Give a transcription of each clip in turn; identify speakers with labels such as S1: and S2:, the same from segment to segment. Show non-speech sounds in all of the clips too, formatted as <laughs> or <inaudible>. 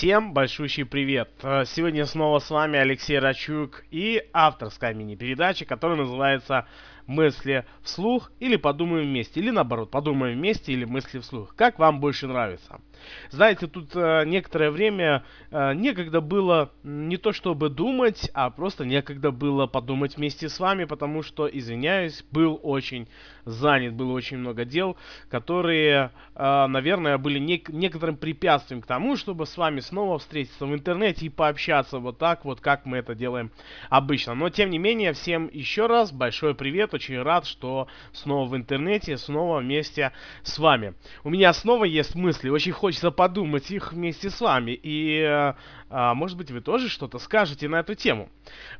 S1: Всем большущий привет! Э, сегодня снова с вами Алексей Рачук и авторская мини-передача, которая называется «Мысли вслух» или «Подумаем вместе», или наоборот, «Подумаем вместе» или «Мысли вслух». Как вам больше нравится? Знаете, тут э, некоторое время э, некогда было не то чтобы думать, а просто некогда было подумать вместе с вами, потому что, извиняюсь, был очень занят, было очень много дел, которые, э, наверное, были не, некоторым препятствием к тому, чтобы с вами снова встретиться в интернете и пообщаться вот так вот, как мы это делаем обычно. Но, тем не менее, всем еще раз большой привет, очень рад, что снова в интернете, снова вместе с вами. У меня снова есть мысли, очень хочется подумать их вместе с вами. И, э, а, может быть, вы тоже что-то скажете на эту тему.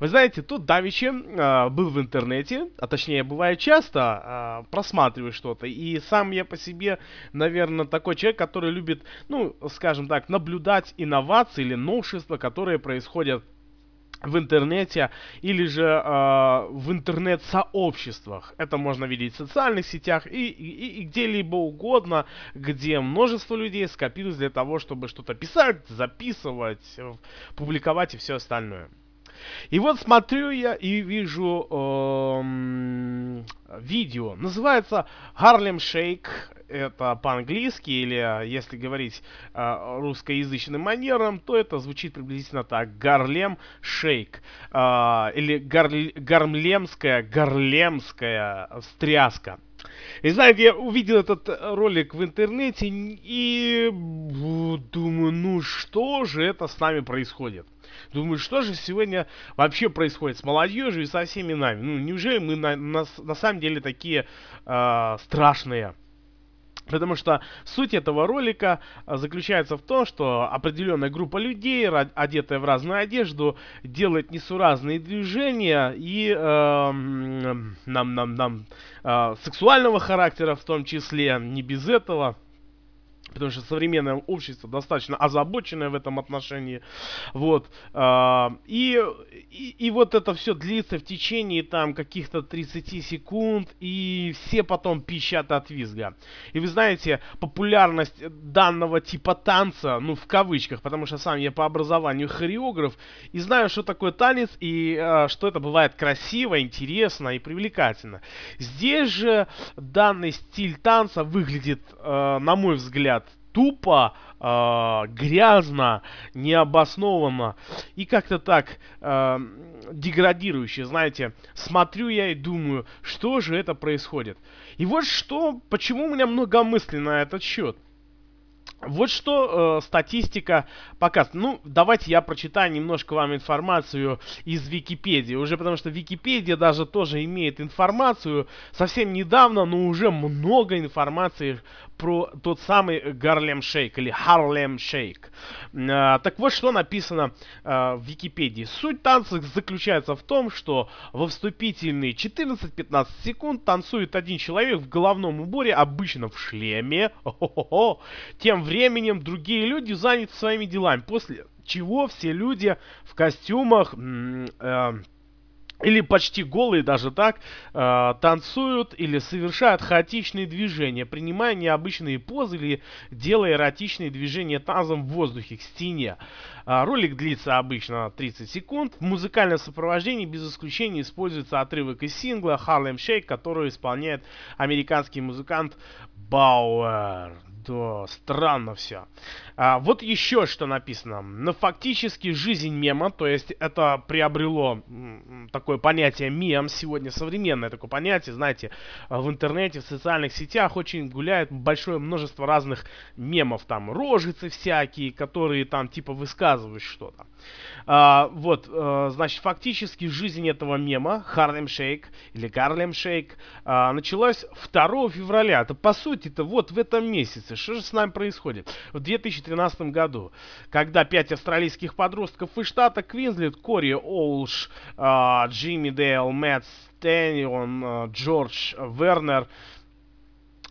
S1: Вы знаете, тут Давичи э, был в интернете, а точнее, бывает часто, э, просматриваю что-то. И сам я по себе, наверное, такой человек, который любит, ну, скажем так, наблюдать инновации или новшества, которые происходят в интернете или же э, в интернет-сообществах. Это можно видеть в социальных сетях и, и, и где-либо угодно, где множество людей скопилось для того, чтобы что-то писать, записывать, публиковать и все остальное. И вот смотрю я и вижу э, видео. Называется Harlem Shake это по-английски, или если говорить э, русскоязычным манером, то это звучит приблизительно так. Гарлем Шейк. Э, или гар, Гарлемская, Гарлемская встряска. И знаете, я увидел этот ролик в интернете и думаю, ну что же это с нами происходит? Думаю, что же сегодня вообще происходит с молодежью и со всеми нами? Ну, неужели мы на, на, на самом деле такие э, страшные? Потому что суть этого ролика а, заключается в том, что определенная группа людей, одетая в разную одежду, делает несуразные движения и э, нам, нам, нам э, сексуального характера в том числе, не без этого потому что современное общество достаточно озабоченное в этом отношении, вот, э, и, и, и вот это все длится в течение там каких-то 30 секунд, и все потом пищат от визга. И вы знаете, популярность данного типа танца, ну, в кавычках, потому что сам я по образованию хореограф, и знаю, что такое танец, и э, что это бывает красиво, интересно и привлекательно. Здесь же данный стиль танца выглядит, э, на мой взгляд, тупо, э, грязно, необоснованно и как-то так э, деградирующе, знаете. Смотрю я и думаю, что же это происходит. И вот что, почему у меня много мыслей на этот счет. Вот что э, статистика показывает. Ну, давайте я прочитаю немножко вам информацию из Википедии. Уже потому что Википедия даже тоже имеет информацию совсем недавно, но уже много информации про тот самый Гарлем Шейк или Харлем Шейк. Э, так вот, что написано э, в Википедии. Суть танца заключается в том, что во вступительные 14-15 секунд танцует один человек в головном уборе, обычно в шлеме. Тем временем другие люди заняты своими делами. После чего все люди в костюмах э, или почти голые даже так, э, танцуют или совершают хаотичные движения, принимая необычные позы или делая эротичные движения тазом в воздухе к стене. Э, ролик длится обычно 30 секунд. В музыкальном сопровождении без исключения используется отрывок из сингла Harlem Shake, который исполняет американский музыкант Бауэр да, странно все. А, вот еще что написано. Но фактически жизнь мема, то есть это приобрело такое понятие мем сегодня, современное такое понятие, знаете, в интернете, в социальных сетях очень гуляет большое множество разных мемов, там, рожицы всякие, которые там типа высказывают что-то. А, вот, а, значит, фактически жизнь этого мема, Харлем Шейк или Гарлем Шейк, а, началась 2 февраля. Это по сути это вот в этом месяце. Что же с нами происходит? В 2013 году, когда пять австралийских подростков из штата Квинсленд, Кори Олш, а, Джимми Дейл, Мэтт Стэнион, а, Джордж Вернер,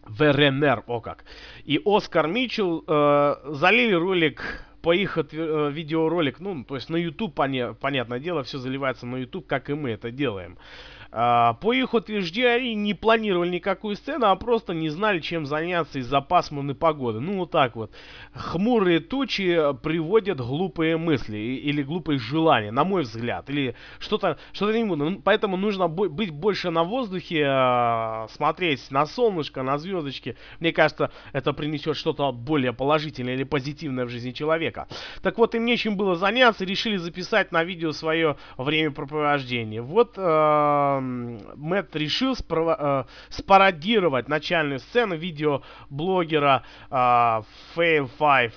S1: Веренер, о как, и Оскар Митчелл э, залили ролик по их э, видеоролик, ну, то есть на YouTube, поня понятное дело, все заливается на YouTube, как и мы это делаем. А, по их утверждению, не планировали никакую сцену, а просто не знали, чем заняться из-за пасмурной погоды. Ну, вот так вот. Хмурые тучи приводят глупые мысли или глупые желания, на мой взгляд. Или что-то, что-то не буду. Ну, поэтому нужно быть больше на воздухе, а, смотреть на солнышко, на звездочки. Мне кажется, это принесет что-то более положительное или позитивное в жизни человека. Так вот, им нечем было заняться, решили записать на видео свое времяпрепровождение. Вот э, Мэтт решил спро- э, спародировать начальную сцену видеоблогера э, Fail Five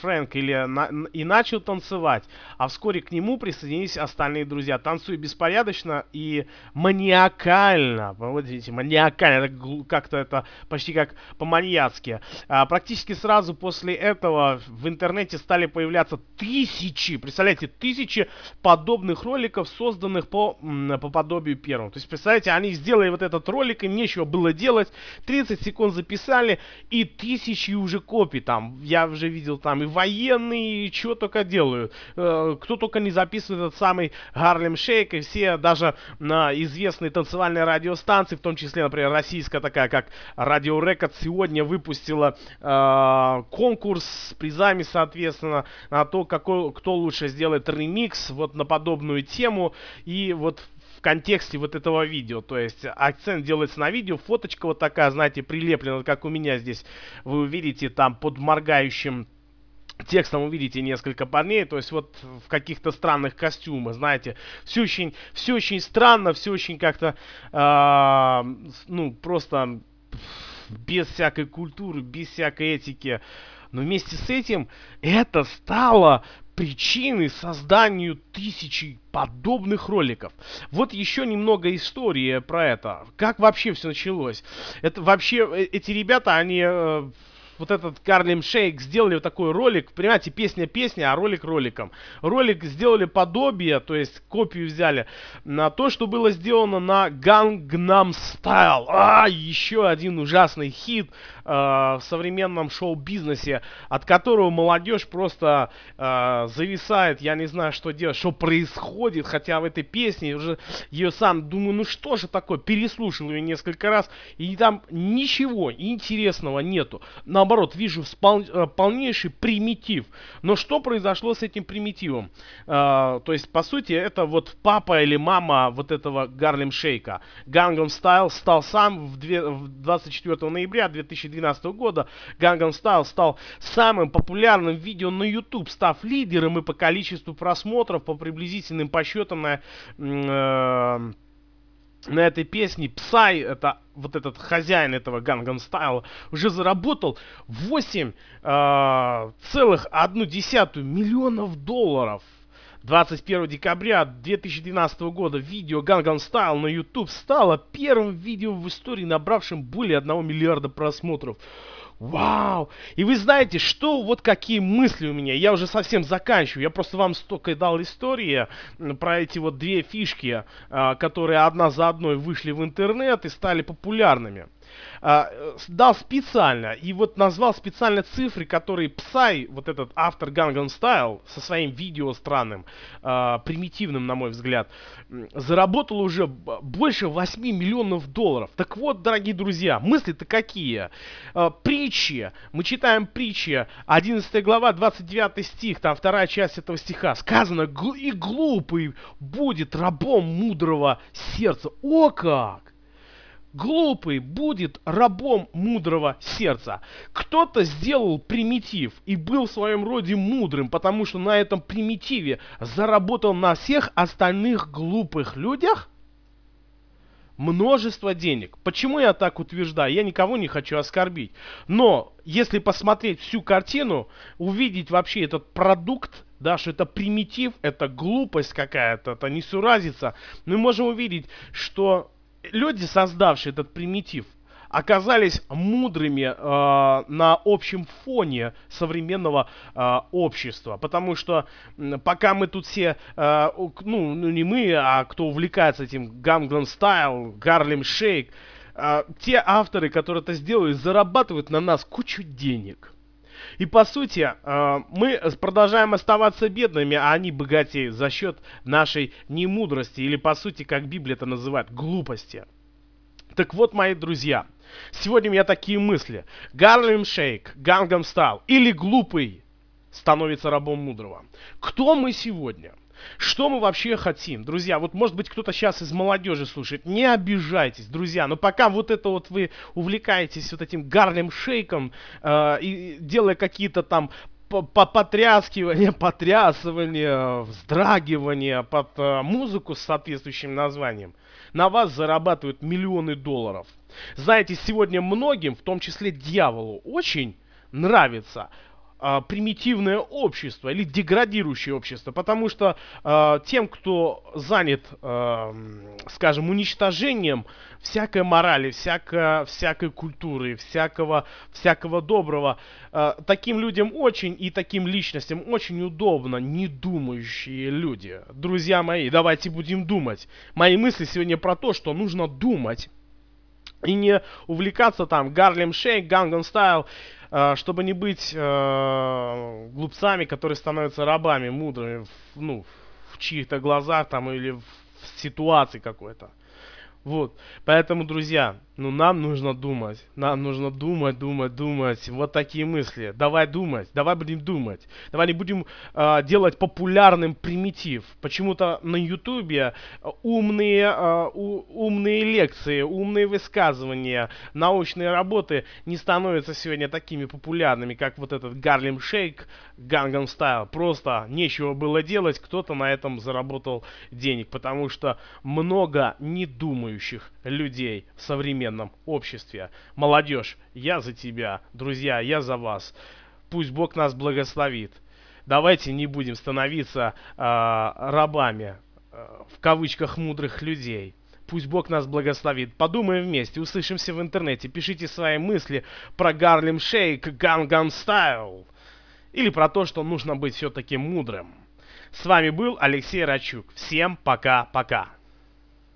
S1: Фрэнк или на, и начал танцевать. А вскоре к нему присоединились остальные друзья. Танцуя беспорядочно и маниакально. Вот видите, маниакально. Как-то это почти как по-маньяцки. А, практически сразу после этого в интернете стали появляться тысячи, представляете, тысячи подобных роликов, созданных по, по подобию первому. То есть, представляете, они сделали вот этот ролик, им нечего было делать, 30 секунд записали, и тысячи уже копий там. Я уже видел там и военные, и чего только делают. Э, кто только не записывает этот самый Гарлем Шейк, и все даже на известные танцевальные радиостанции, в том числе, например, российская такая, как Радио Рекорд, сегодня выпустила э, конкурс с призами, соответственно, на то, какой, кто лучше сделает ремикс вот на подобную тему. И вот в контексте вот этого видео. То есть акцент делается на видео, фоточка вот такая, знаете, прилеплена, как у меня здесь. Вы увидите там под моргающим текстом увидите несколько парней, то есть вот в каких-то странных костюмах, знаете, все очень, все очень странно, все очень как-то, э, ну, просто без всякой культуры, без всякой этики. Но вместе с этим это стало причиной созданию тысячи подобных роликов. Вот еще немного истории про это. Как вообще все началось? Это вообще, э, эти ребята, они э, вот этот Карлим Шейк сделали вот такой ролик, понимаете, песня-песня, а ролик роликом. Ролик сделали подобие, то есть копию взяли на то, что было сделано на Gangnam Style. А, еще один ужасный хит э, в современном шоу-бизнесе, от которого молодежь просто э, зависает, я не знаю, что делать, что происходит, хотя в этой песне уже ее сам думаю, ну что же такое, переслушал ее несколько раз, и там ничего интересного нету. На наоборот, вижу спол, э, полнейший примитив. Но что произошло с этим примитивом? Э, то есть, по сути, это вот папа или мама вот этого Гарлем Шейка. Gangnam Style стал сам в, две, в 24 ноября 2012 года. Gangnam Style стал самым популярным видео на YouTube, став лидером и по количеству просмотров, по приблизительным подсчетам на... Э, на этой песне Псай, это вот этот хозяин этого Gangnam Style, уже заработал 8 э, десятую миллионов долларов. 21 декабря 2012 года видео Gangnam Style на YouTube стало первым видео в истории, набравшим более 1 миллиарда просмотров. Вау! И вы знаете, что, вот какие мысли у меня. Я уже совсем заканчиваю. Я просто вам столько дал истории про эти вот две фишки, а, которые одна за одной вышли в интернет и стали популярными дал специально, и вот назвал специально цифры, которые Псай, вот этот автор Gangnam Style, со своим видео странным, а, примитивным, на мой взгляд, заработал уже больше 8 миллионов долларов. Так вот, дорогие друзья, мысли-то какие? А, притчи, мы читаем притчи, 11 глава, 29 стих, там вторая часть этого стиха, сказано, и глупый будет рабом мудрого сердца. О как! Глупый будет рабом мудрого сердца. Кто-то сделал примитив и был в своем роде мудрым, потому что на этом примитиве заработал на всех остальных глупых людях множество денег. Почему я так утверждаю? Я никого не хочу оскорбить. Но если посмотреть всю картину, увидеть вообще этот продукт, да, что это примитив, это глупость какая-то, это несуразица, мы можем увидеть, что люди, создавшие этот примитив, оказались мудрыми э, на общем фоне современного э, общества. Потому что э, пока мы тут все, э, ну, ну не мы, а кто увлекается этим Gangnam Style, Гарлем Шейк, э, те авторы, которые это сделают, зарабатывают на нас кучу денег. И по сути, э, мы продолжаем оставаться бедными, а они богатеют за счет нашей немудрости, или по сути, как Библия это называет, глупости. Так вот, мои друзья, сегодня у меня такие мысли. Гарлем Шейк, Гангам Стайл или глупый становится рабом мудрого. Кто мы сегодня? Что мы вообще хотим? Друзья, вот может быть кто-то сейчас из молодежи слушает. Не обижайтесь, друзья. Но пока вот это вот вы увлекаетесь вот этим Гарлем Шейком э, и делая какие-то там потряскивание, <laughs> потрясывание, вздрагивание под э, музыку с соответствующим названием, на вас зарабатывают миллионы долларов. Знаете, сегодня многим, в том числе дьяволу, очень нравится э, примитивное общество или деградирующее общество, потому что э, тем, кто занят, э, скажем, уничтожением всякой морали, всяко, всякой культуры, всякого, всякого доброго, э, таким людям очень и таким личностям очень удобно недумающие люди. Друзья мои, давайте будем думать. Мои мысли сегодня про то, что нужно думать и не увлекаться там Гарлем Шейк, Ганган Стайл, э, чтобы не быть э, глупцами, которые становятся рабами, мудрыми, в, ну, в чьих-то глазах там или в ситуации какой-то. Вот. Поэтому, друзья, ну нам нужно думать. Нам нужно думать, думать, думать. Вот такие мысли. Давай думать. Давай будем думать. Давай не будем э, делать популярным примитив. Почему-то на ютубе умные, э, умные лекции, умные высказывания, научные работы не становятся сегодня такими популярными, как вот этот Гарлем Шейк, Гангам Стайл. Просто нечего было делать. Кто-то на этом заработал денег. Потому что много не думающих думающих людей в современном обществе. Молодежь, я за тебя. Друзья, я за вас. Пусть Бог нас благословит. Давайте не будем становиться э, рабами, э, в кавычках, мудрых людей. Пусть Бог нас благословит. Подумаем вместе, услышимся в интернете. Пишите свои мысли про Гарлем Шейк, Ганган Стайл. Или про то, что нужно быть все-таки мудрым. С вами был Алексей Рачук. Всем пока-пока.